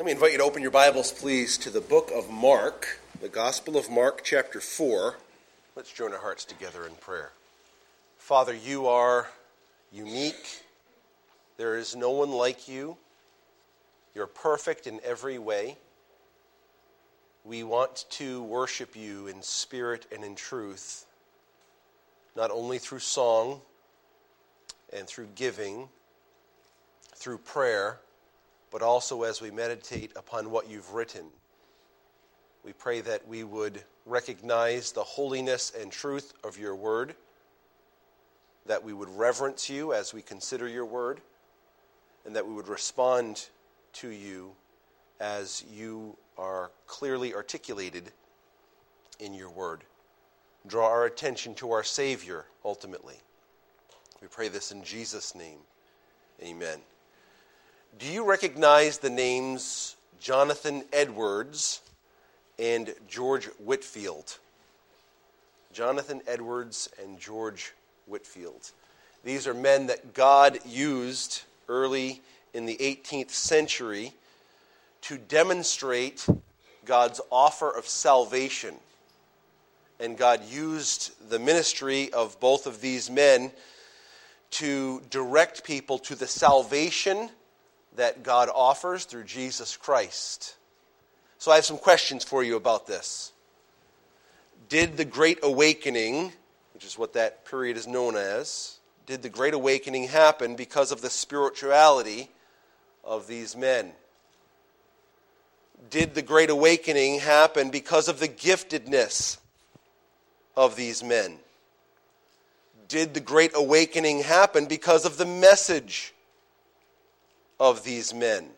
Let me invite you to open your Bibles, please, to the book of Mark, the Gospel of Mark, chapter 4. Let's join our hearts together in prayer. Father, you are unique. There is no one like you. You're perfect in every way. We want to worship you in spirit and in truth, not only through song and through giving, through prayer, but also as we meditate upon what you've written. We pray that we would recognize the holiness and truth of your word, that we would reverence you as we consider your word, and that we would respond to you as you are clearly articulated in your word. Draw our attention to our Savior ultimately. We pray this in Jesus' name. Amen. Do you recognize the names Jonathan Edwards and George Whitefield? Jonathan Edwards and George Whitefield. These are men that God used early in the 18th century to demonstrate God's offer of salvation. And God used the ministry of both of these men to direct people to the salvation that God offers through Jesus Christ. So I have some questions for you about this. Did the Great Awakening, which is what that period is known as, did the Great Awakening happen because of the spirituality of these men? Did the Great Awakening happen because of the giftedness of these men? Did the Great Awakening happen because of the message of these men?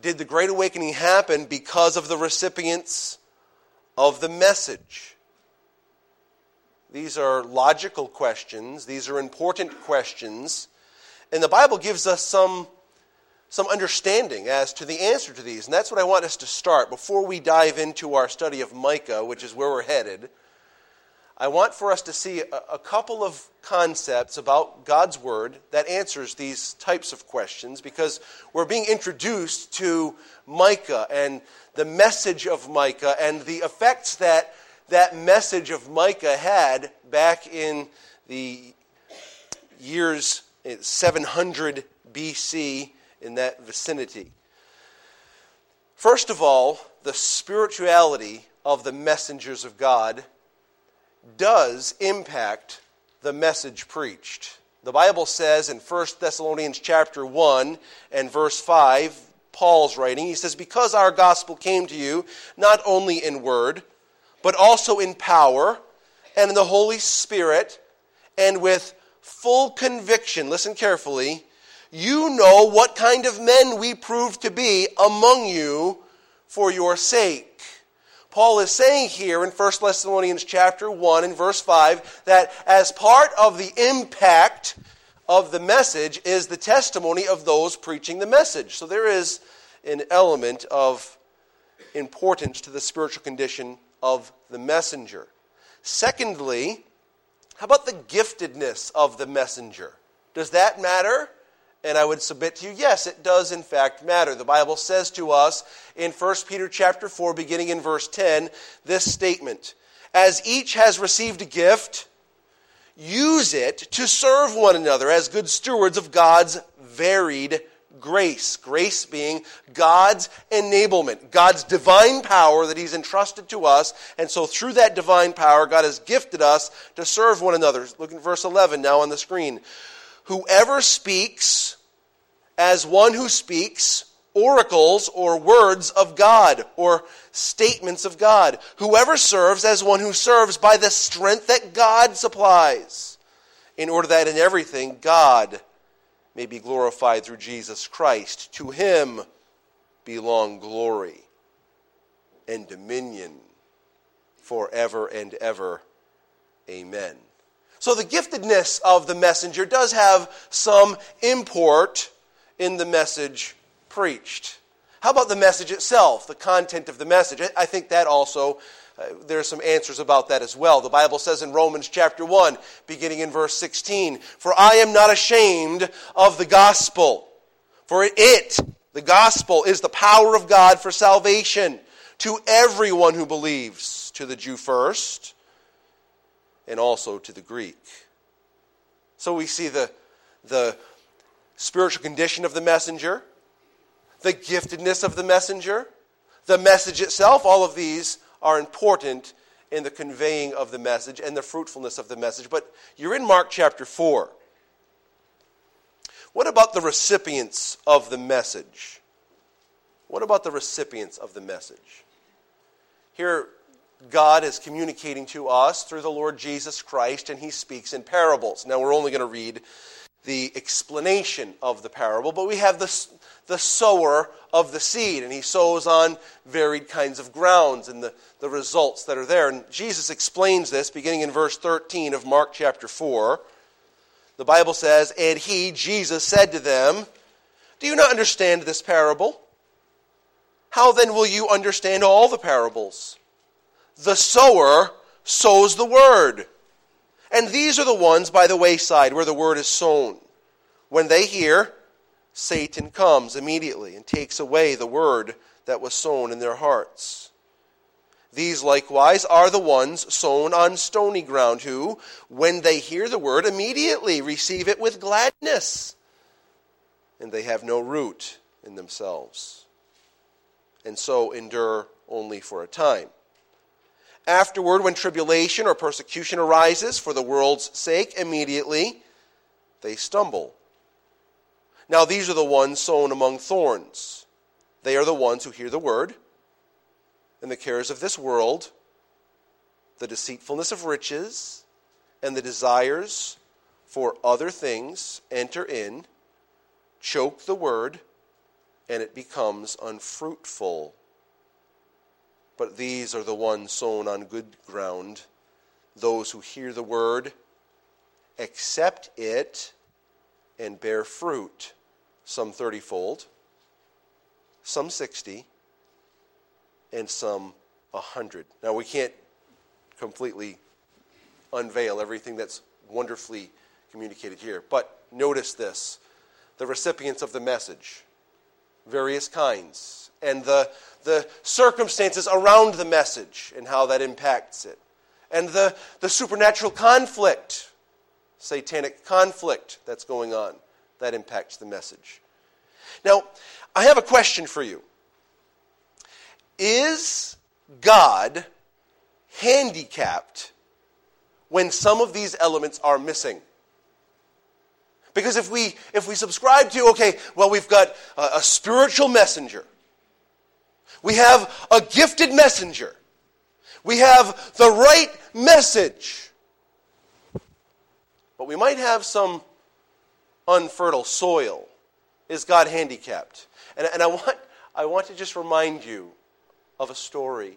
Did the Great Awakening happen because of the recipients of the message? These are logical questions, these are important questions, and the Bible gives us some some understanding as to the answer to these. And that's what I want us to start before we dive into our study of Micah, which is where we're headed. I want for us to see a, couple of concepts about God's Word that answers these types of questions because we're being introduced to Micah and the message of Micah and the effects that that message of Micah had back in the years 700 BC in that vicinity. First of all, the spirituality of the messengers of God does impact the message preached. The Bible says in 1 Thessalonians chapter 1 and verse 5, Paul's writing, he says, Because our gospel came to you not only in word, but also in power and in the Holy Spirit and with full conviction, listen carefully, you know what kind of men we proved to be among you for your sake. Paul is saying here in 1 Thessalonians chapter 1 and verse 5 that as part of the impact of the message is the testimony of those preaching the message. So there is an element of importance to the spiritual condition of the messenger. Secondly, how about the giftedness of the messenger? Does that matter? And I would submit to you, yes, it does in fact matter. The Bible says to us in 1 Peter chapter 4, beginning in verse 10, this statement As each has received a gift, use it to serve one another as good stewards of God's varied grace. Grace being God's enablement, God's divine power that He's entrusted to us. And so, through that divine power, God has gifted us to serve one another. Look at verse 11 now on the screen. Whoever speaks as one who speaks oracles or words of God or statements of God. Whoever serves as one who serves by the strength that God supplies, in order that in everything God may be glorified through Jesus Christ. To him belong glory and dominion forever and ever. Amen. So the giftedness of the messenger does have some import in the message preached. How about the message itself, the content of the message? I think that also, uh, there are some answers about that as well. The Bible says in Romans chapter 1, beginning in verse 16, For I am not ashamed of the gospel, for it, The gospel is the power of God for salvation to everyone who believes, to the Jew first, and also to the Greek. So we see the, the spiritual condition of the messenger, the giftedness of the messenger, the message itself. All of these are important in the conveying of the message and the fruitfulness of the message. But you're in Mark chapter 4. What about the recipients of the message? What about the recipients of the message? Here, God is communicating to us through the Lord Jesus Christ, and he speaks in parables. Now, we're only going to read the explanation of the parable, but we have the, the sower of the seed, and he sows on varied kinds of grounds and the, the results that are there. And Jesus explains this beginning in verse 13 of Mark chapter 4. The Bible says, And he, Jesus, said to them, Do you not understand this parable? How then will you understand all the parables? The sower sows the word. And these are the ones by the wayside where the word is sown. When they hear, Satan comes immediately and takes away the word that was sown in their hearts. These likewise are the ones sown on stony ground, who, when they hear the word, immediately receive it with gladness, and they have no root in themselves, and so endure only for a time. Afterward, when tribulation or persecution arises for the world's sake, immediately they stumble. Now, these are the ones sown among thorns. They are the ones who hear the word and the cares of this world, the deceitfulness of riches, and the desires for other things enter in, choke the word, and it becomes unfruitful. But these are the ones sown on good ground, those who hear the word, accept it, and bear fruit, some thirtyfold, some sixty, and some a 100. Now, we can't completely unveil everything that's wonderfully communicated here, but notice this. The recipients of the message, various kinds, and the, the circumstances around the message and how that impacts it, and the, the supernatural conflict, satanic conflict that's going on that impacts the message. Now, I have a question for you. Is God handicapped when some of these elements are missing? Because if we, if we subscribe to, okay, well, we've got a, a spiritual messenger, we have a gifted messenger, we have the right message, but we might have some unfertile soil. Is God handicapped? And, and I, want, I want to just remind you of a story.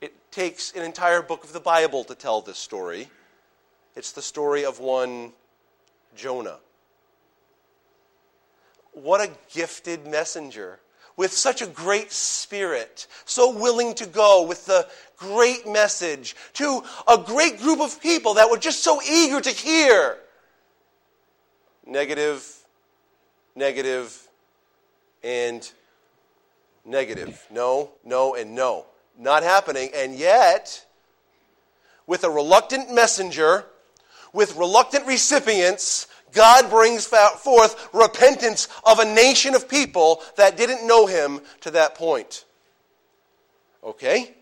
It takes an entire book of the Bible to tell this story. It's the story of one Jonah. What a gifted messenger with such a great spirit, so willing to go with the great message to a great group of people that were just so eager to hear. Negative, negative, and negative. No, no, and no. Not happening. And yet, with a reluctant messenger, with reluctant recipients, God brings forth repentance of a nation of people that didn't know him to that point. Okay?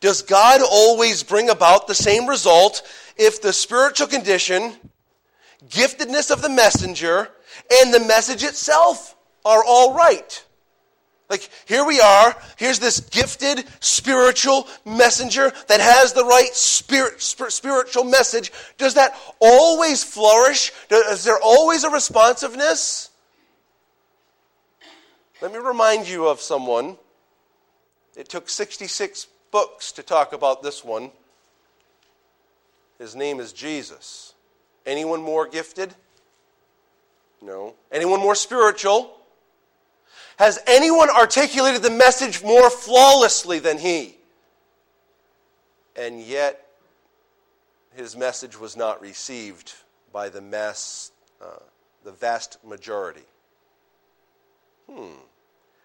Does God always bring about the same result if the spiritual condition, giftedness of the messenger, and the message itself are all right? Like, here we are. Here's this gifted spiritual messenger that has the right spirit, spiritual message. Does that always flourish? Is there always a responsiveness? Let me remind you of someone. It took 66 books to talk about this one. His name is Jesus. Anyone more gifted? No. Anyone more spiritual? Has anyone articulated the message more flawlessly than he? And yet, his message was not received by the mass uh, the vast majority. Hmm.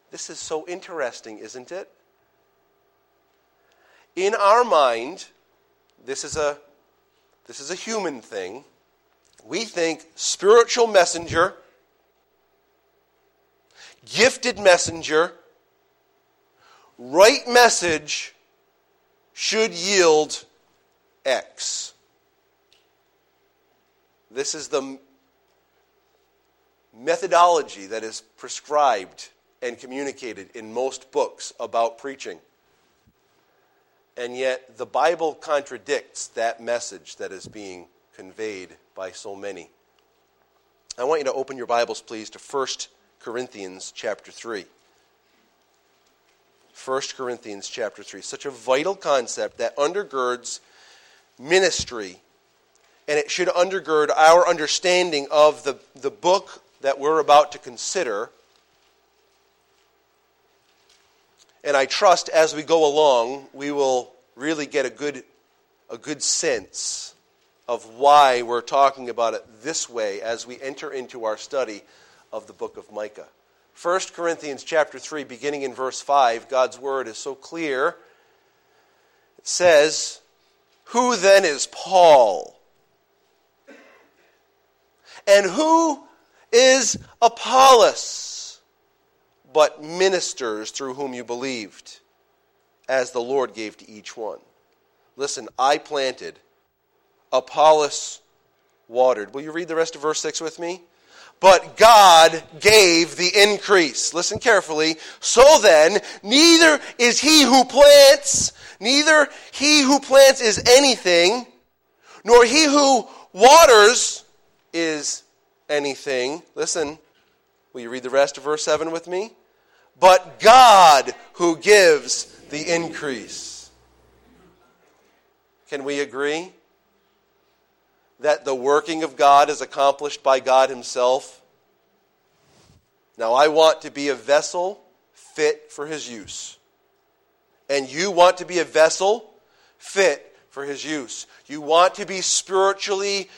This is so interesting, isn't it? In our mind, this is a this is a human thing. We think spiritual messenger, gifted messenger, right message should yield X. This is the methodology that is prescribed and communicated in most books about preaching. And yet, the Bible contradicts that message that is being conveyed by so many. I want you to open your Bibles, please, to 1 Corinthians chapter 3. 1 Corinthians chapter 3. Such a vital concept that undergirds ministry, and it should undergird our understanding of the, the book that we're about to consider. And I trust as we go along, we will really get a good, a good sense of why we're talking about it this way as we enter into our study of the book of Micah. 1 Corinthians chapter 3 beginning in verse 5 God's word is so clear it says who then is Paul and who is Apollos, but ministers through whom you believed, as the Lord gave to each one. Listen, I planted, Apollos watered. Will you read the rest of verse 6 with me? But God gave the increase. Listen carefully. So then, neither is he who plants, neither he who plants is anything, nor he who waters is anything. Listen, will you read the rest of verse 7 with me? But God who gives the increase. Can we agree that the working of God is accomplished by God Himself? Now, I want to be a vessel fit for His use. And you want to be a vessel fit for His use. You want to be spiritually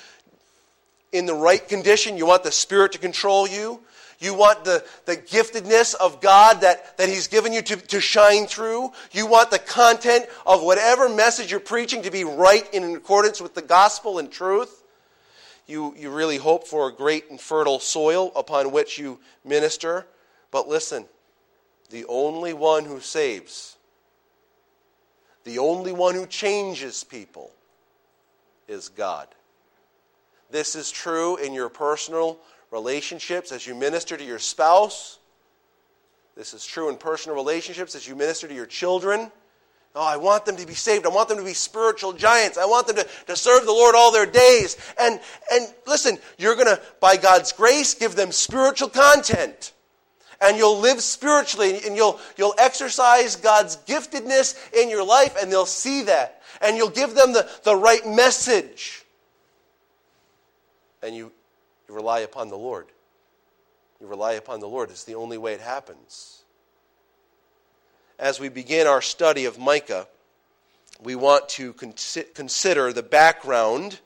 in the right condition. You want the Spirit to control you. You want the, the giftedness of God that, that He's given you to, to shine through. You want the content of whatever message you're preaching to be right in accordance with the gospel and truth. You, you really hope for a great and fertile soil upon which you minister. But listen, the only one who saves, the only one who changes people is God. This is true in your personal relationships as you minister to your spouse. This is true in personal relationships as you minister to your children. Oh, I want them to be saved. I want them to be spiritual giants. I want them to, to serve the Lord all their days. And, and listen, you're going to, by God's grace, give them spiritual content. And you'll live spiritually and you'll, you'll exercise God's giftedness in your life and they'll see that. And you'll give them the, the right message and you, you rely upon the Lord. You rely upon the Lord. It's the only way it happens. As we begin our study of Micah, we want to consider the background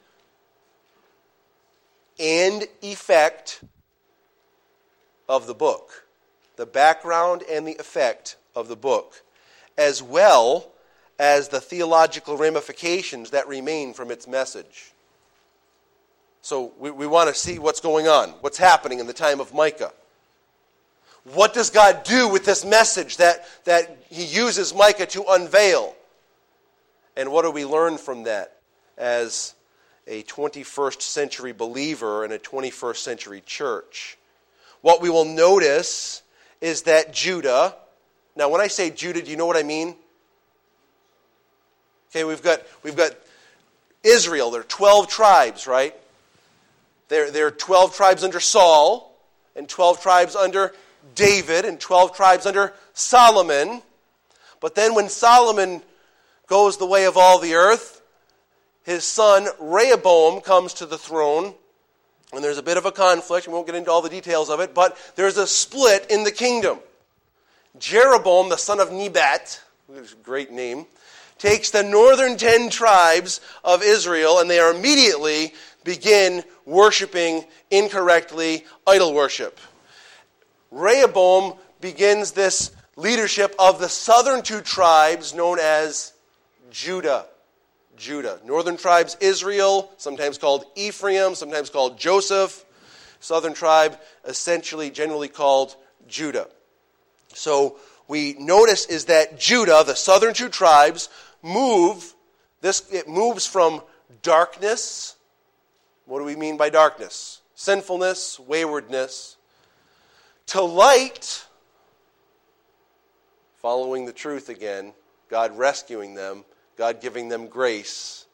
and effect of the book. The background and the effect of the book, as well as the theological ramifications that remain from its message. So we, we want to see what's going on, what's happening in the time of Micah. What does God do with this message that, that he uses Micah to unveil? And what do we learn from that as a 21st century believer in a 21st century church? What we will notice is that Judah, now when I say Judah, do you know what I mean? Okay, we've got, we've got Israel, there are 12 tribes, right? There, there are 12 tribes under Saul, and 12 tribes under David, and 12 tribes under Solomon. But then when Solomon goes the way of all the earth, his son Rehoboam comes to the throne, and there's a bit of a conflict. We won't get into all the details of it, but there's a split in the kingdom. Jeroboam, the son of Nebat, which is a great name, takes the northern ten tribes of Israel, and they are immediately begin worshiping incorrectly idol worship. Rehoboam begins this leadership of the southern two tribes known as Judah. Judah. Northern tribes, Israel, sometimes called Ephraim, sometimes called Joseph. Southern tribe, essentially, generally called Judah. So we notice is that Judah, the southern two tribes, move this it moves from darkness. What do we mean by darkness? Sinfulness, waywardness, to light, following the truth again, God rescuing them, God giving them grace.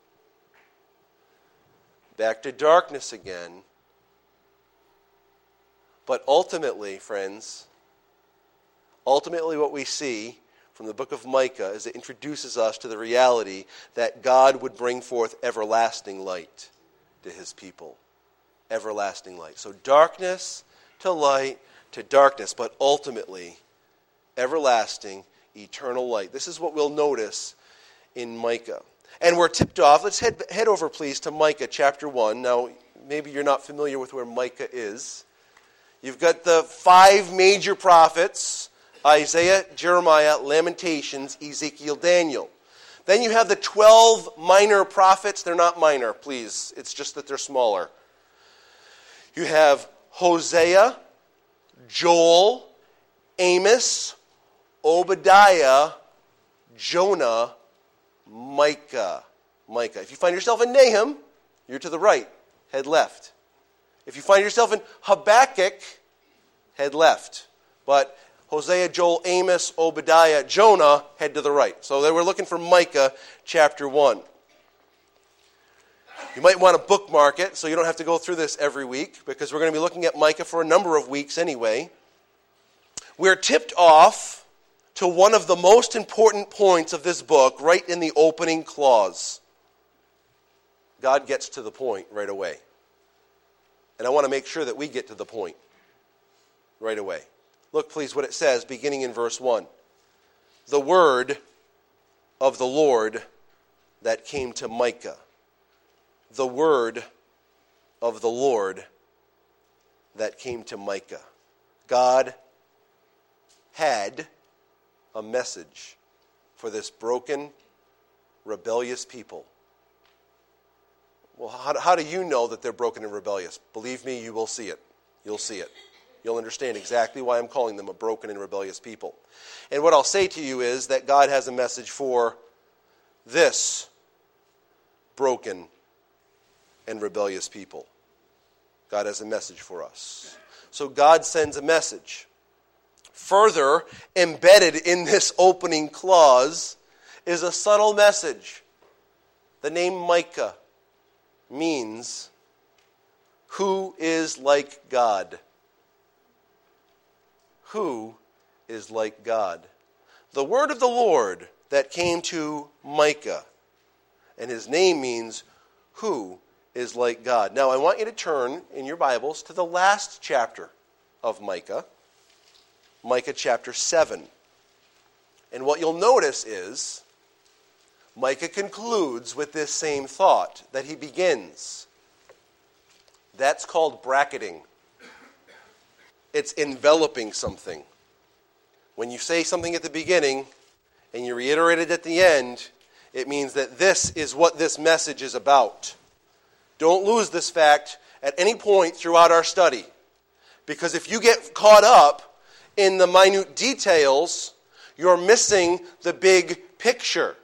Back to darkness again. But ultimately, friends, ultimately what we see from the book of Micah is it introduces us to the reality that God would bring forth everlasting light to his people. Everlasting light. So darkness to light to darkness, but ultimately everlasting, eternal light. This is what we'll notice in Micah. And we're tipped off. Let's head, head over, please, to Micah chapter 1. Now, maybe you're not familiar with where Micah is. You've got the five major prophets Isaiah, Jeremiah, Lamentations, Ezekiel, Daniel. Then you have the 12 minor prophets. They're not minor, please. It's just that they're smaller. You have Hosea, Joel, Amos, Obadiah, Jonah, Micah. Micah. If you find yourself in Nahum, you're to the right, head left. If you find yourself in Habakkuk, head left. But Hosea, Joel, Amos, Obadiah, Jonah head to the right. So they were looking for Micah chapter 1. You might want to bookmark it so you don't have to go through this every week because we're going to be looking at Micah for a number of weeks anyway. We're tipped off to one of the most important points of this book right in the opening clause. God gets to the point right away. And I want to make sure that we get to the point right away. Look, please, what it says beginning in verse 1. The word of the Lord that came to Micah. The word of the Lord that came to Micah. God had a message for this broken, rebellious people. Well, how, how do you know that they're broken and rebellious? Believe me, you will see it. You'll see it. You'll understand exactly why I'm calling them a broken and rebellious people. And what I'll say to you is that God has a message for this broken and rebellious people. God has a message for us. So God sends a message. Further, embedded in this opening clause is a subtle message. The name Micah means who is like God who is like God? The word of the Lord that came to Micah, and his name means who is like God. Now, I want you to turn in your Bibles to the last chapter of Micah, Micah chapter 7. And what you'll notice is Micah concludes with this same thought that he begins. That's called bracketing it's enveloping something. When you say something at the beginning and you reiterate it at the end, it means that this is what this message is about. Don't lose this fact at any point throughout our study. Because if you get caught up in the minute details, you're missing the big picture.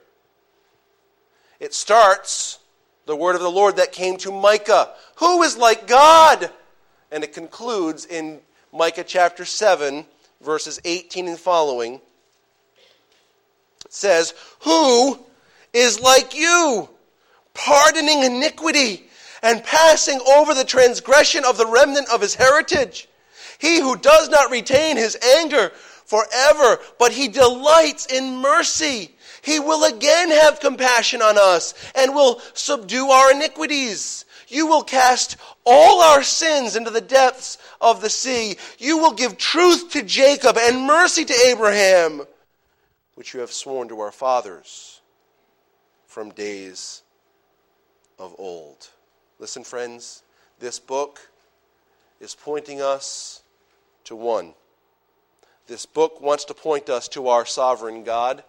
It starts the word of the Lord that came to Micah, who is like God? And it concludes in Micah chapter 7, verses 18 and following. Says, Who is like you, pardoning iniquity and passing over the transgression of the remnant of his heritage? He who does not retain his anger forever, but he delights in mercy. He will again have compassion on us and will subdue our iniquities. You will cast all our sins into the depths of the sea. You will give truth to Jacob and mercy to Abraham, which you have sworn to our fathers from days of old. Listen, friends, this book is pointing us to one. This book wants to point us to our sovereign God.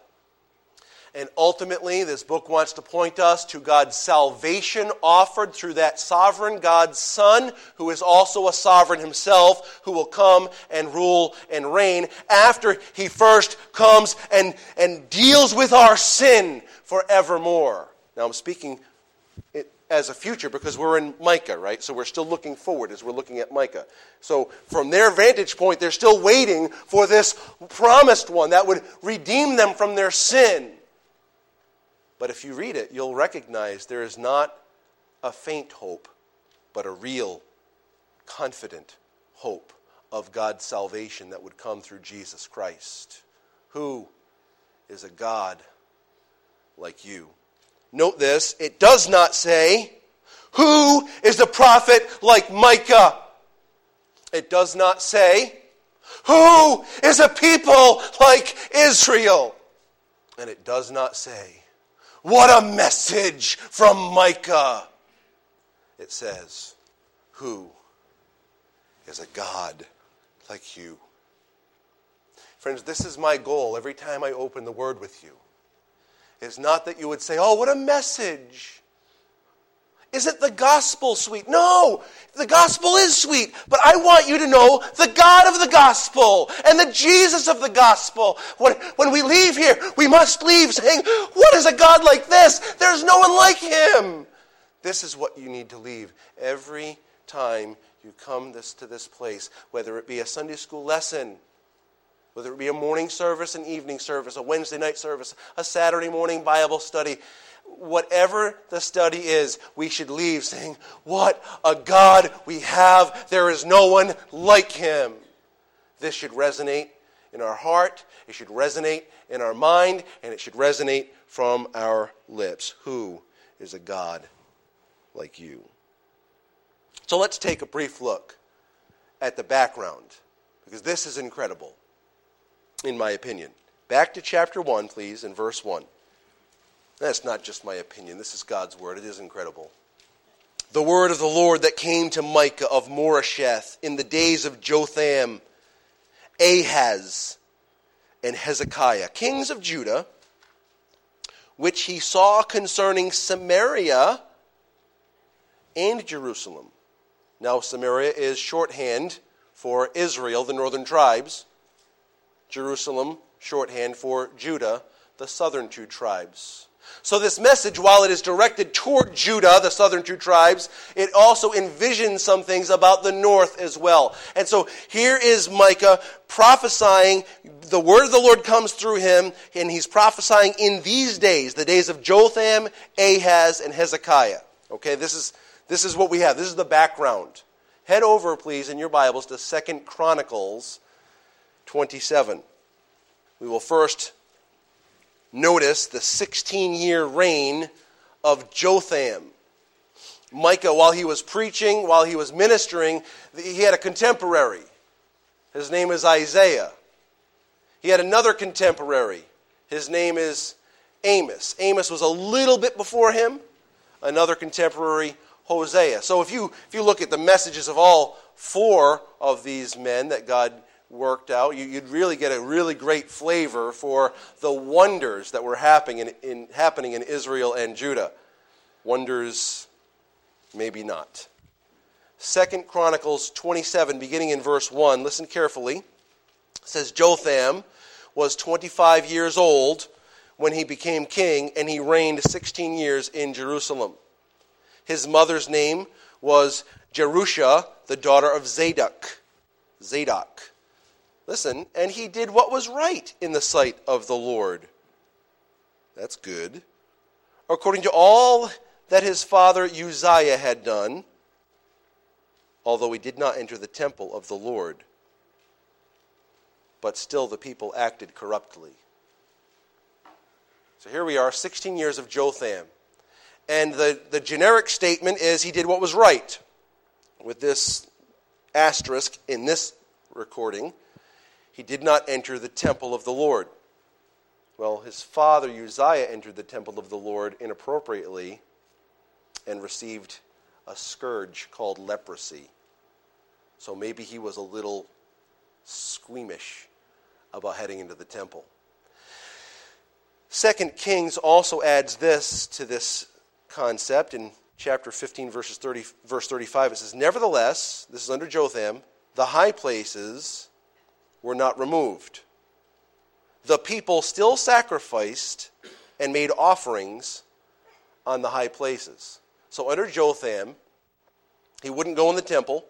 And ultimately, this book wants to point us to God's salvation offered through that sovereign God's Son, who is also a sovereign himself, who will come and rule and reign after he first comes and, and deals with our sin forevermore. Now, I'm speaking as a future because we're in Micah, right? So we're still looking forward as we're looking at Micah. So from their vantage point, they're still waiting for this promised one that would redeem them from their sin. But if you read it, you'll recognize there is not a faint hope, but a real, confident hope of God's salvation that would come through Jesus Christ, who is a God like you. Note this it does not say, Who is a prophet like Micah? It does not say, Who is a people like Israel? And it does not say, what a message from Micah! It says, Who is a God like you? Friends, this is my goal every time I open the Word with you. It's not that you would say, Oh, what a message! Isn't the gospel sweet? No, the gospel is sweet, but I want you to know the God of the gospel and the Jesus of the gospel. When, when we leave here, we must leave saying, What is a God like this? There's no one like him. This is what you need to leave every time you come this, to this place, whether it be a Sunday school lesson, whether it be a morning service, an evening service, a Wednesday night service, a Saturday morning Bible study whatever the study is, we should leave saying, What a God we have! There is no one like him. This should resonate in our heart, it should resonate in our mind, and it should resonate from our lips. Who is a God like you? So let's take a brief look at the background, because this is incredible, in my opinion. Back to chapter 1, please, in verse 1. That's not just my opinion. This is God's word. It is incredible. The word of the Lord that came to Micah of Moresheth in the days of Jotham, Ahaz, and Hezekiah, kings of Judah, which he saw concerning Samaria and Jerusalem. Now, Samaria is shorthand for Israel, the northern tribes. Jerusalem, shorthand for Judah, the southern two tribes. So, this message, while it is directed toward Judah, the southern two tribes, it also envisions some things about the north as well. And so, here is Micah prophesying. The word of the Lord comes through him, and he's prophesying in these days, the days of Jotham, Ahaz, and Hezekiah. Okay, this is, this is what we have. This is the background. Head over, please, in your Bibles to Second Chronicles 27. We will first notice the 16 year reign of Jotham. Micah, while he was preaching, while he was ministering, he had a contemporary. His name is Isaiah. He had another contemporary. His name is Amos. Amos was a little bit before him. Another contemporary, Hosea. So if you, if you look at the messages of all four of these men that God worked out, you'd really get a really great flavor for the wonders that were happening in, in, happening in Israel and Judah. Wonders, maybe not. Second Chronicles 27, beginning in verse 1, listen carefully. It says Jotham was 25 years old when he became king, and he reigned 16 years in Jerusalem. His mother's name was Jerusha, the daughter of Zadok. Zadok. Listen, and he did what was right in the sight of the Lord. That's good. According to all that his father Uzziah had done, although he did not enter the temple of the Lord. But still the people acted corruptly. So here we are, 16 years of Jotham. And the, the generic statement is he did what was right. With this asterisk in this recording he did not enter the temple of the Lord. Well, his father Uzziah entered the temple of the Lord inappropriately and received a scourge called leprosy. So maybe he was a little squeamish about heading into the temple. Second Kings also adds this to this concept in chapter 15, verses 30, verse 35. It says, Nevertheless, this is under Jotham, the high places were not removed. The people still sacrificed and made offerings on the high places. So under Jotham, he wouldn't go in the temple.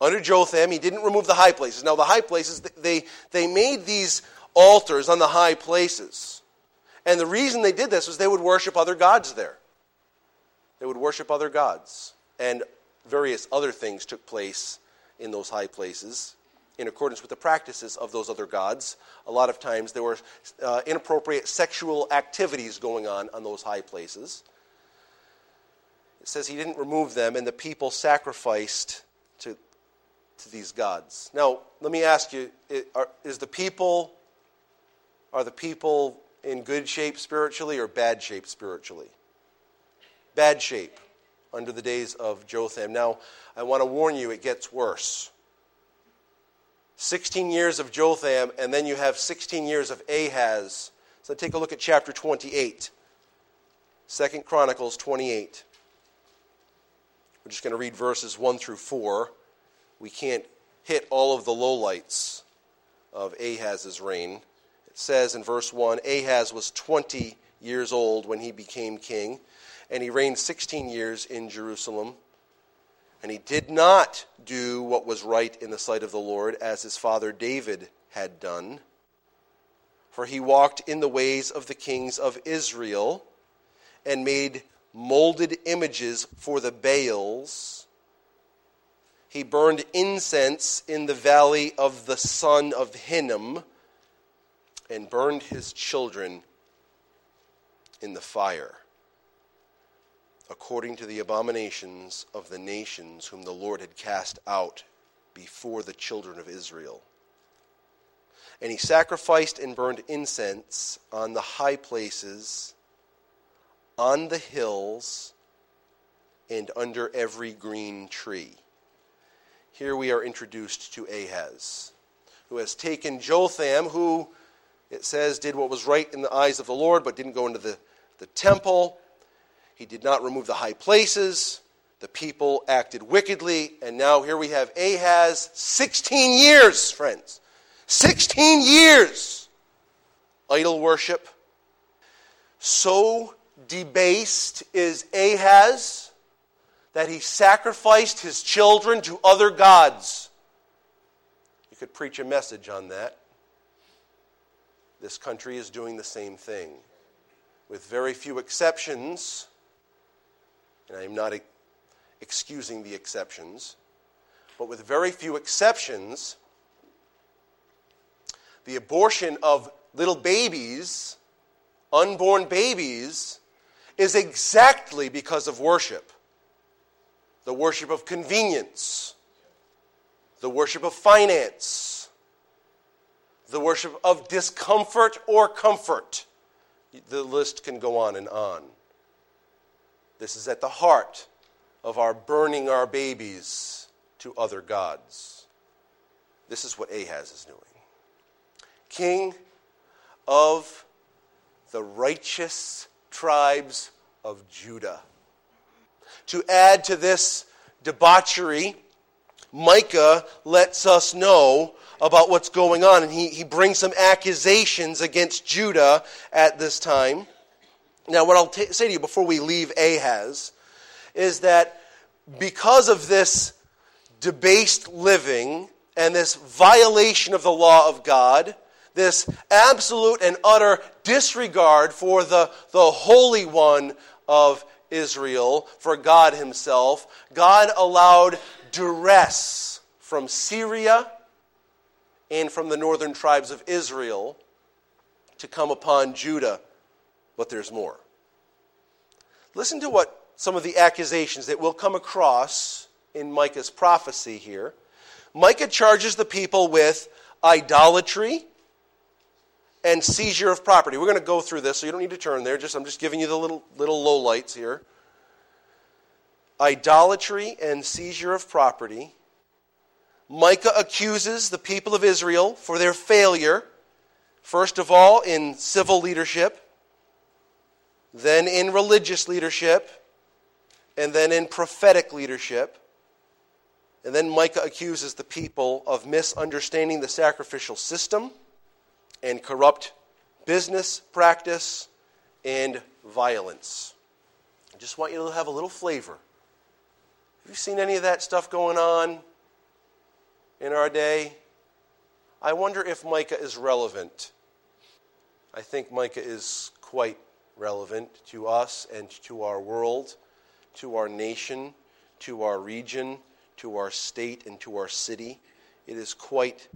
Under Jotham, he didn't remove the high places. Now, the high places, they, they made these altars on the high places. And the reason they did this was they would worship other gods there. They would worship other gods. And various other things took place in those high places in accordance with the practices of those other gods. A lot of times there were uh, inappropriate sexual activities going on on those high places. It says he didn't remove them, and the people sacrificed to, to these gods. Now, let me ask you: Is the people are the people in good shape spiritually or bad shape spiritually? Bad shape under the days of Jotham. Now, I want to warn you, it gets worse. 16 years of Jotham, and then you have 16 years of Ahaz. So take a look at chapter 28. Second Chronicles 28. We're just going to read verses 1 through 4. We can't hit all of the lowlights of Ahaz's reign. It says in verse 1 Ahaz was 20 years old when he became king, and he reigned 16 years in Jerusalem. And he did not do what was right in the sight of the Lord, as his father David had done. For he walked in the ways of the kings of Israel and made molded images for the Baals. He burned incense in the valley of the son of Hinnom and burned his children in the fire according to the abominations of the nations whom the Lord had cast out before the children of Israel. And he sacrificed and burned incense on the high places, on the hills, and under every green tree. Here we are introduced to Ahaz, who has taken Jotham, who, it says, did what was right in the eyes of the Lord, but didn't go into the, the temple he did not remove the high places. The people acted wickedly. And now here we have Ahaz, 16 years, friends. 16 years. Idol worship. So debased is Ahaz that he sacrificed his children to other gods. You could preach a message on that. This country is doing the same thing. With very few exceptions, and I'm not excusing the exceptions, but with very few exceptions, the abortion of little babies, unborn babies, is exactly because of worship the worship of convenience, the worship of finance, the worship of discomfort or comfort. The list can go on and on. This is at the heart of our burning our babies to other gods. This is what Ahaz is doing. King of the righteous tribes of Judah. To add to this debauchery, Micah lets us know about what's going on, and he, he brings some accusations against Judah at this time. Now, what I'll t- say to you before we leave Ahaz is that because of this debased living and this violation of the law of God, this absolute and utter disregard for the, the Holy One of Israel, for God Himself, God allowed duress from Syria and from the northern tribes of Israel to come upon Judah but there's more. Listen to what some of the accusations that we'll come across in Micah's prophecy here. Micah charges the people with idolatry and seizure of property. We're going to go through this, so you don't need to turn there. Just I'm just giving you the little little lowlights here. idolatry and seizure of property. Micah accuses the people of Israel for their failure, first of all in civil leadership, then in religious leadership, and then in prophetic leadership. And then Micah accuses the people of misunderstanding the sacrificial system and corrupt business practice and violence. I just want you to have a little flavor. Have you seen any of that stuff going on in our day? I wonder if Micah is relevant. I think Micah is quite relevant to us and to our world, to our nation, to our region, to our state, and to our city. It is quite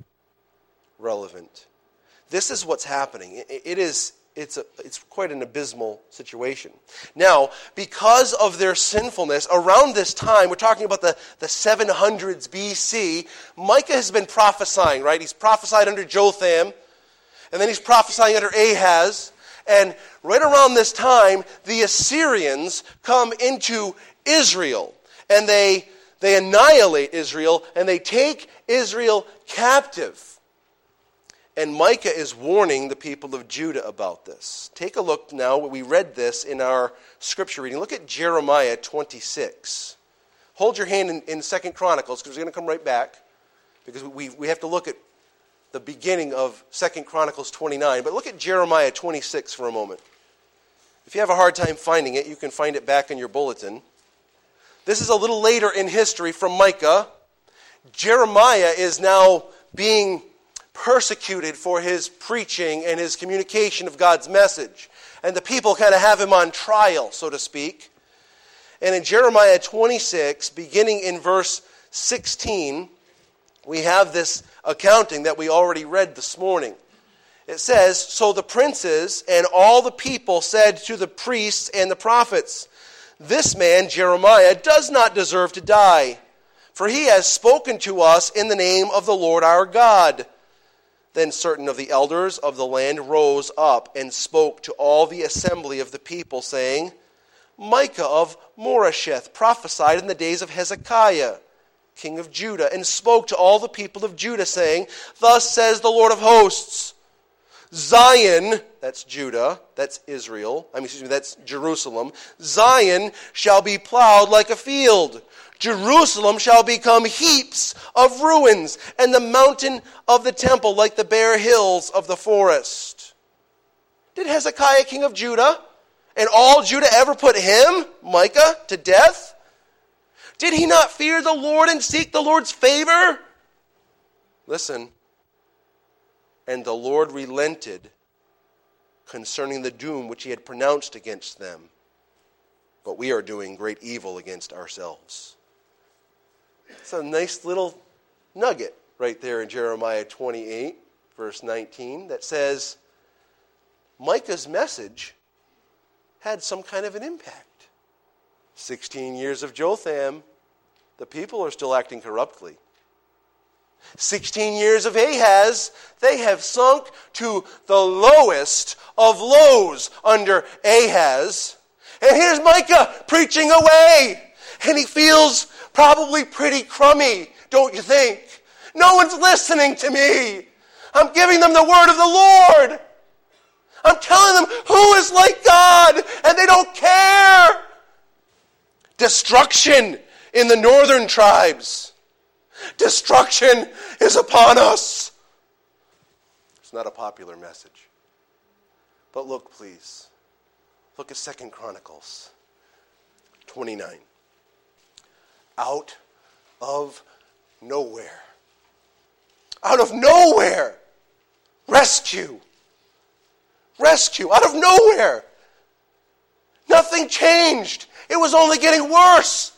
relevant. This is what's happening. It is it's, a, it's quite an abysmal situation. Now, because of their sinfulness, around this time, we're talking about the, the 700s BC, Micah has been prophesying, right? He's prophesied under Jotham, and then he's prophesying under Ahaz. And right around this time, the Assyrians come into Israel, and they, they annihilate Israel, and they take Israel captive. And Micah is warning the people of Judah about this. Take a look now. We read this in our scripture reading. Look at Jeremiah 26. Hold your hand in, in 2 Chronicles because we're going to come right back because we, we have to look at the beginning of 2 Chronicles 29. But look at Jeremiah 26 for a moment. If you have a hard time finding it, you can find it back in your bulletin. This is a little later in history from Micah. Jeremiah is now being persecuted for his preaching and his communication of God's message. And the people kind of have him on trial, so to speak. And in Jeremiah 26, beginning in verse 16, we have this accounting that we already read this morning. It says So the princes and all the people said to the priests and the prophets, This man, Jeremiah, does not deserve to die, for he has spoken to us in the name of the Lord our God. Then certain of the elders of the land rose up and spoke to all the assembly of the people, saying, Micah of Moresheth prophesied in the days of Hezekiah, king of Judah, and spoke to all the people of Judah, saying, Thus says the Lord of hosts, Zion, that's Judah, that's Israel, I mean, excuse me, that's Jerusalem, Zion shall be plowed like a field Jerusalem shall become heaps of ruins, and the mountain of the temple like the bare hills of the forest. Did Hezekiah, king of Judah, and all Judah ever put him, Micah, to death? Did he not fear the Lord and seek the Lord's favor? Listen. And the Lord relented concerning the doom which he had pronounced against them. But we are doing great evil against ourselves. It's a nice little nugget right there in Jeremiah 28, verse 19, that says Micah's message had some kind of an impact. 16 years of Jotham, the people are still acting corruptly. 16 years of Ahaz, they have sunk to the lowest of lows under Ahaz. And here's Micah preaching away. And he feels probably pretty crummy, don't you think? No one's listening to me. I'm giving them the word of the Lord. I'm telling them who is like God, and they don't care. Destruction in the northern tribes. Destruction is upon us. It's not a popular message. But look, please. Look at Second Chronicles 29 out of nowhere. Out of nowhere. Rescue. Rescue. Out of nowhere. Nothing changed. It was only getting worse.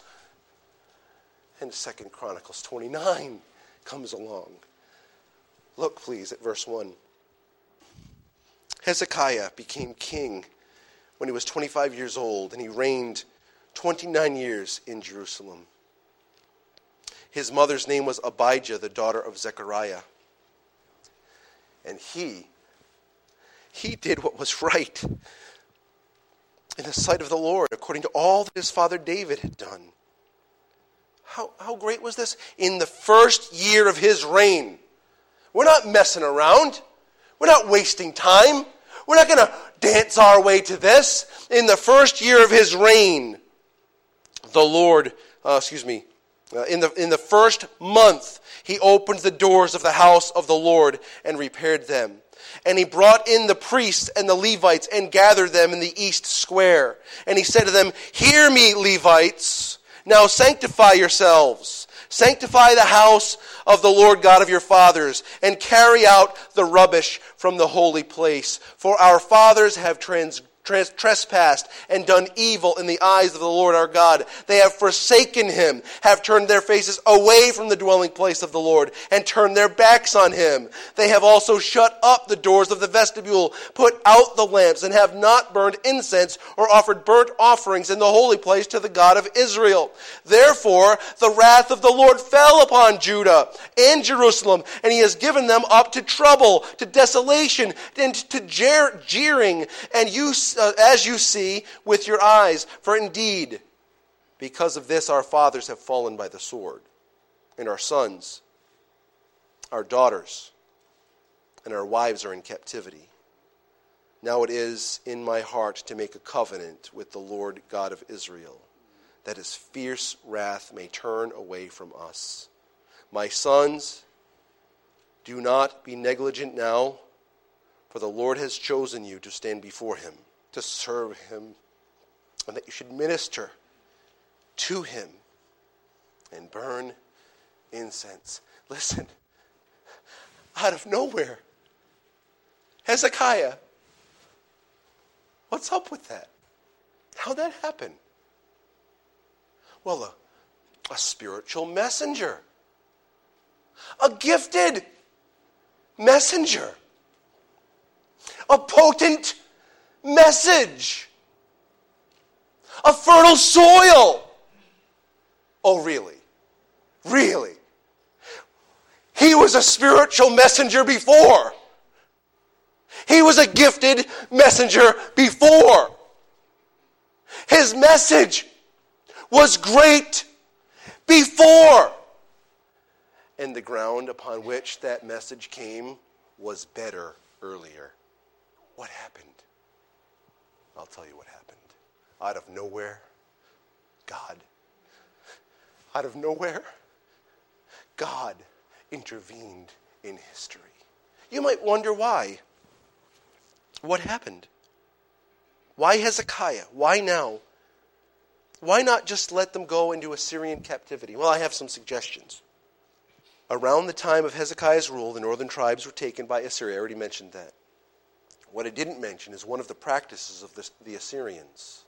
And Second Chronicles 29 comes along. Look, please, at verse 1. Hezekiah became king when he was 25 years old, and he reigned 29 years in Jerusalem. His mother's name was Abijah, the daughter of Zechariah. And he, he did what was right in the sight of the Lord, according to all that his father David had done. How, how great was this? In the first year of his reign. We're not messing around. We're not wasting time. We're not going to dance our way to this. In the first year of his reign, the Lord, uh, excuse me, uh, in, the, in the first month, he opened the doors of the house of the Lord and repaired them. And he brought in the priests and the Levites and gathered them in the east square. And he said to them, Hear me, Levites. Now sanctify yourselves. Sanctify the house of the Lord God of your fathers, and carry out the rubbish from the holy place. For our fathers have transgressed trespassed and done evil in the eyes of the Lord our God. They have forsaken him, have turned their faces away from the dwelling place of the Lord, and turned their backs on him. They have also shut up the doors of the vestibule, put out the lamps, and have not burned incense or offered burnt offerings in the holy place to the God of Israel. Therefore, the wrath of the Lord fell upon Judah and Jerusalem, and he has given them up to trouble, to desolation, and to jeering and use uh, as you see with your eyes. For indeed, because of this, our fathers have fallen by the sword, and our sons, our daughters, and our wives are in captivity. Now it is in my heart to make a covenant with the Lord God of Israel, that his fierce wrath may turn away from us. My sons, do not be negligent now, for the Lord has chosen you to stand before him to serve him, and that you should minister to him and burn incense. Listen, out of nowhere, Hezekiah, what's up with that? How'd that happen? Well, a, a spiritual messenger, a gifted messenger, a potent message, a fertile soil. Oh, really? Really? He was a spiritual messenger before. He was a gifted messenger before. His message was great before. And the ground upon which that message came was better earlier. What happened? I'll tell you what happened. Out of nowhere, God, out of nowhere, God intervened in history. You might wonder why. What happened? Why Hezekiah? Why now? Why not just let them go into Assyrian captivity? Well, I have some suggestions. Around the time of Hezekiah's rule, the northern tribes were taken by Assyria. I already mentioned that. What I didn't mention is one of the practices of this, the Assyrians.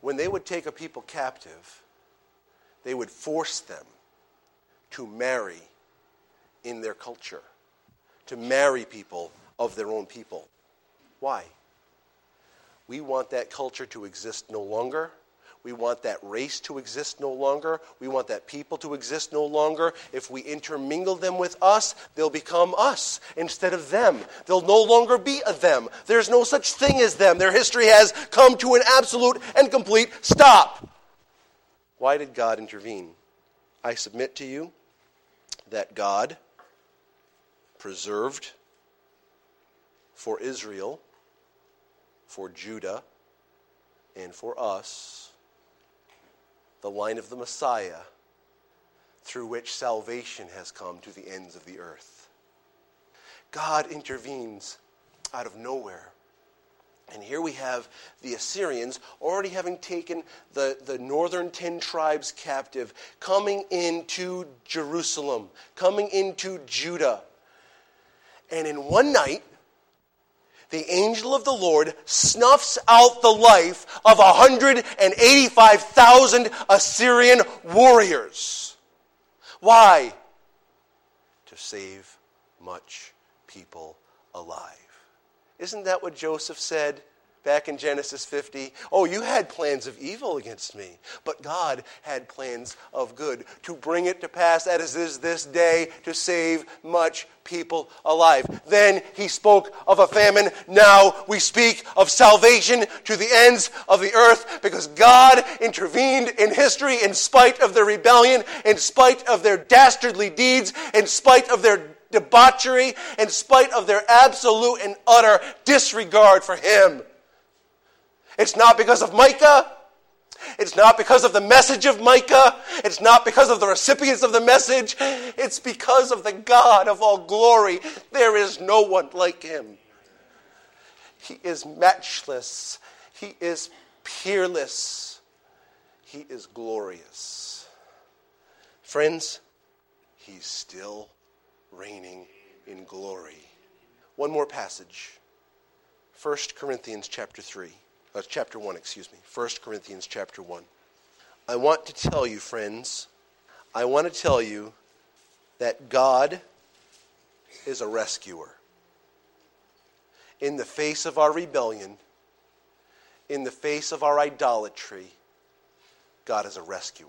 When they would take a people captive, they would force them to marry in their culture, to marry people of their own people. Why? We want that culture to exist no longer we want that race to exist no longer. We want that people to exist no longer. If we intermingle them with us, they'll become us instead of them. They'll no longer be a them. There's no such thing as them. Their history has come to an absolute and complete stop. Why did God intervene? I submit to you that God preserved for Israel, for Judah, and for us the line of the Messiah through which salvation has come to the ends of the earth. God intervenes out of nowhere. And here we have the Assyrians already having taken the, the northern ten tribes captive, coming into Jerusalem, coming into Judah. And in one night, the angel of the Lord snuffs out the life of 185,000 Assyrian warriors. Why? To save much people alive. Isn't that what Joseph said back in Genesis 50. Oh, you had plans of evil against me, but God had plans of good to bring it to pass as is this day to save much people alive. Then he spoke of a famine. Now we speak of salvation to the ends of the earth because God intervened in history in spite of their rebellion, in spite of their dastardly deeds, in spite of their debauchery, in spite of their absolute and utter disregard for him. It's not because of Micah. It's not because of the message of Micah. It's not because of the recipients of the message. It's because of the God of all glory. There is no one like him. He is matchless. He is peerless. He is glorious. Friends, he's still reigning in glory. One more passage. 1 Corinthians chapter 3 uh, chapter 1, excuse me. 1 Corinthians chapter 1. I want to tell you, friends, I want to tell you that God is a rescuer. In the face of our rebellion, in the face of our idolatry, God is a rescuer.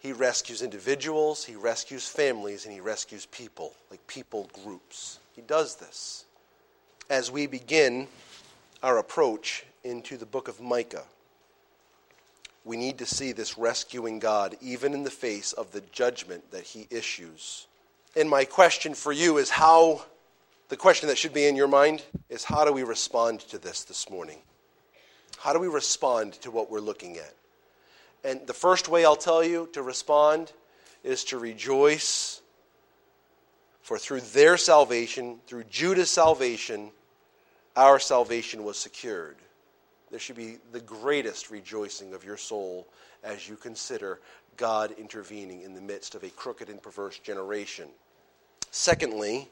He rescues individuals, He rescues families, and He rescues people, like people groups. He does this. As we begin our approach into the book of Micah, we need to see this rescuing God even in the face of the judgment that he issues. And my question for you is how, the question that should be in your mind is how do we respond to this this morning? How do we respond to what we're looking at? And the first way I'll tell you to respond is to rejoice, for through their salvation, through Judah's salvation, our salvation was secured. There should be the greatest rejoicing of your soul as you consider God intervening in the midst of a crooked and perverse generation. Secondly,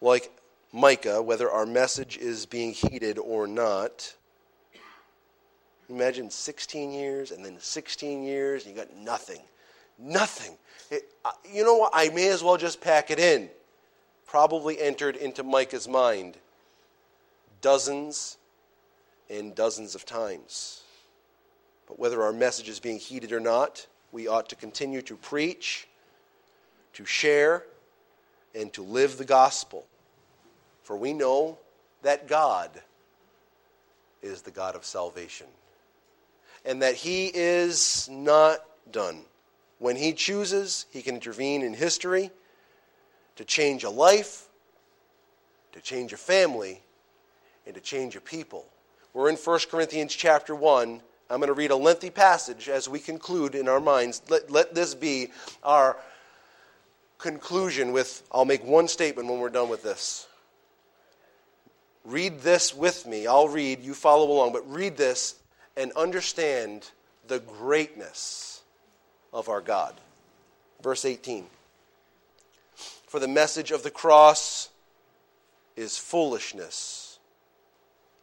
like Micah, whether our message is being heeded or not, imagine 16 years and then 16 years and you got nothing. Nothing. It, uh, you know what? I may as well just pack it in. Probably entered into Micah's mind dozens and dozens of times. But whether our message is being heeded or not, we ought to continue to preach, to share, and to live the gospel. For we know that God is the God of salvation, and that He is not done. When He chooses, He can intervene in history to change a life, to change a family, and to change a people. We're in 1 Corinthians chapter 1. I'm going to read a lengthy passage as we conclude in our minds. Let, let this be our conclusion with, I'll make one statement when we're done with this. Read this with me. I'll read, you follow along, but read this and understand the greatness of our God. Verse 18 For the message of the cross is foolishness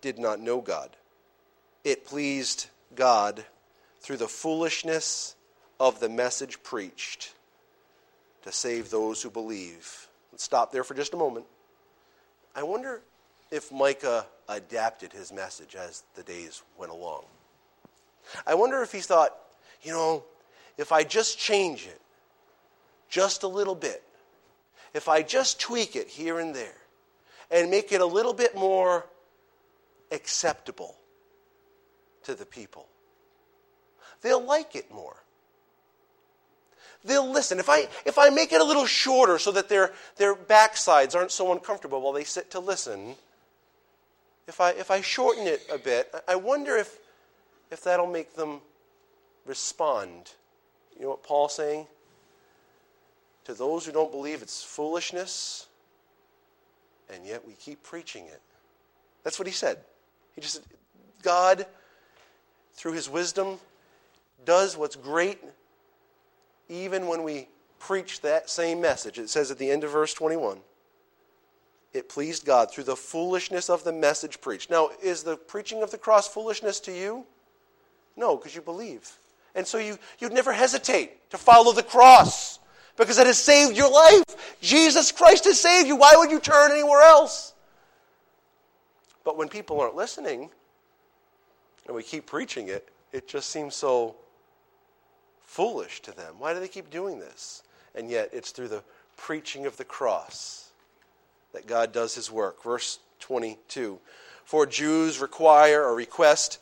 did not know God. It pleased God through the foolishness of the message preached to save those who believe. Let's stop there for just a moment. I wonder if Micah adapted his message as the days went along. I wonder if he thought, you know, if I just change it just a little bit, if I just tweak it here and there, and make it a little bit more acceptable to the people. They'll like it more. They'll listen. If I, if I make it a little shorter so that their, their backsides aren't so uncomfortable while they sit to listen, if I, if I shorten it a bit, I wonder if, if that'll make them respond. You know what Paul's saying? To those who don't believe it's foolishness, and yet we keep preaching it. That's what he said. He just, God, through his wisdom, does what's great even when we preach that same message. It says at the end of verse 21 it pleased God through the foolishness of the message preached. Now, is the preaching of the cross foolishness to you? No, because you believe. And so you, you'd never hesitate to follow the cross because it has saved your life. Jesus Christ has saved you. Why would you turn anywhere else? But when people aren't listening and we keep preaching it, it just seems so foolish to them. Why do they keep doing this? And yet it's through the preaching of the cross that God does his work. Verse 22 For Jews require or request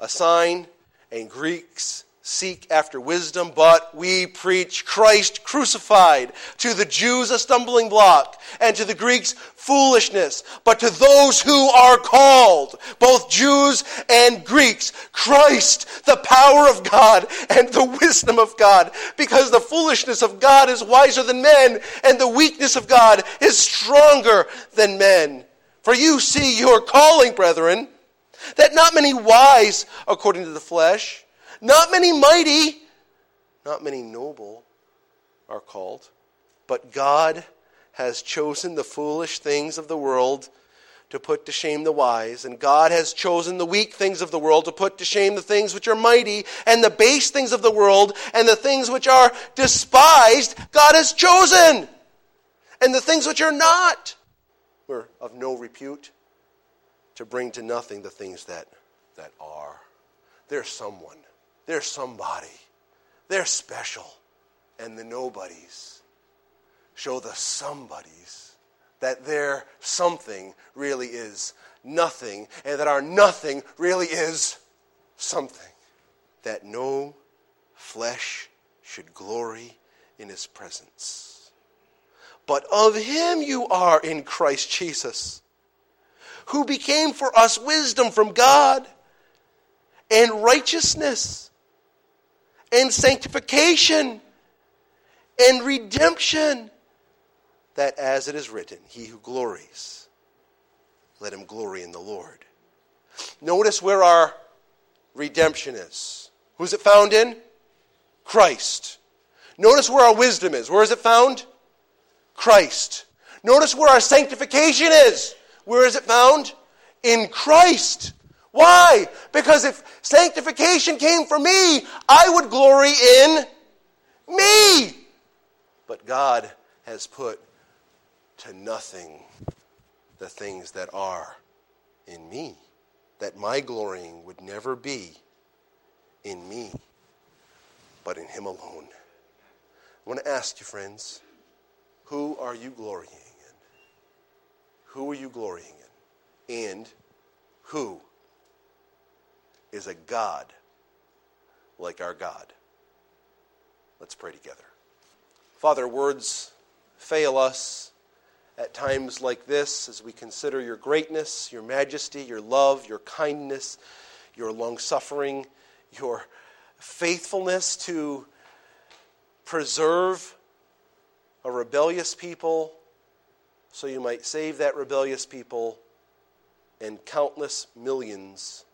a sign, and Greeks seek after wisdom, but we preach Christ crucified. To the Jews, a stumbling block, and to the Greeks, foolishness. But to those who are called, both Jews and Greeks, Christ, the power of God and the wisdom of God. Because the foolishness of God is wiser than men, and the weakness of God is stronger than men. For you see your calling, brethren, that not many wise according to the flesh, not many mighty, not many noble are called, but God has chosen the foolish things of the world to put to shame the wise, and God has chosen the weak things of the world to put to shame the things which are mighty, and the base things of the world, and the things which are despised, God has chosen. And the things which are not were of no repute to bring to nothing the things that, that are. There's someone they're somebody. They're special. And the nobodies show the somebodies that their something really is nothing, and that our nothing really is something. That no flesh should glory in his presence. But of him you are in Christ Jesus, who became for us wisdom from God and righteousness and sanctification and redemption. That as it is written, he who glories, let him glory in the Lord. Notice where our redemption is. Who's it found in? Christ. Notice where our wisdom is. Where is it found? Christ. Notice where our sanctification is. Where is it found? In Christ. Why? Because if sanctification came from me, I would glory in me. But God has put to nothing the things that are in me, that my glorying would never be in me, but in Him alone. I want to ask you, friends, who are you glorying in? Who are you glorying in? And who is a God like our God. Let's pray together. Father, words fail us at times like this as we consider your greatness, your majesty, your love, your kindness, your long suffering, your faithfulness to preserve a rebellious people so you might save that rebellious people and countless millions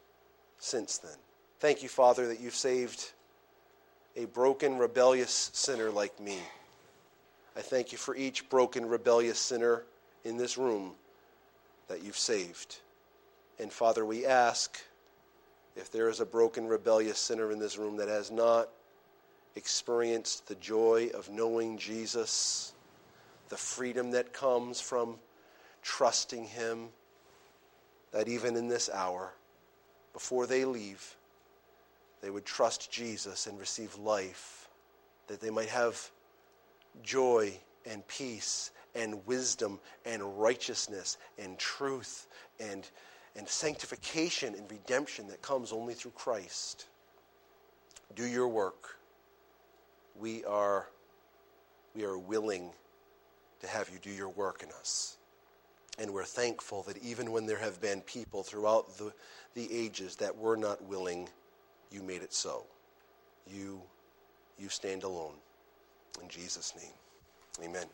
since then. Thank you, Father, that you've saved a broken, rebellious sinner like me. I thank you for each broken, rebellious sinner in this room that you've saved. And Father, we ask if there is a broken, rebellious sinner in this room that has not experienced the joy of knowing Jesus, the freedom that comes from trusting Him, that even in this hour, before they leave, they would trust Jesus and receive life, that they might have joy and peace and wisdom and righteousness and truth and, and sanctification and redemption that comes only through Christ. Do your work. We are, we are willing to have you do your work in us. And we're thankful that even when there have been people throughout the, the ages that were not willing, you made it so. You, you stand alone. In Jesus' name, amen.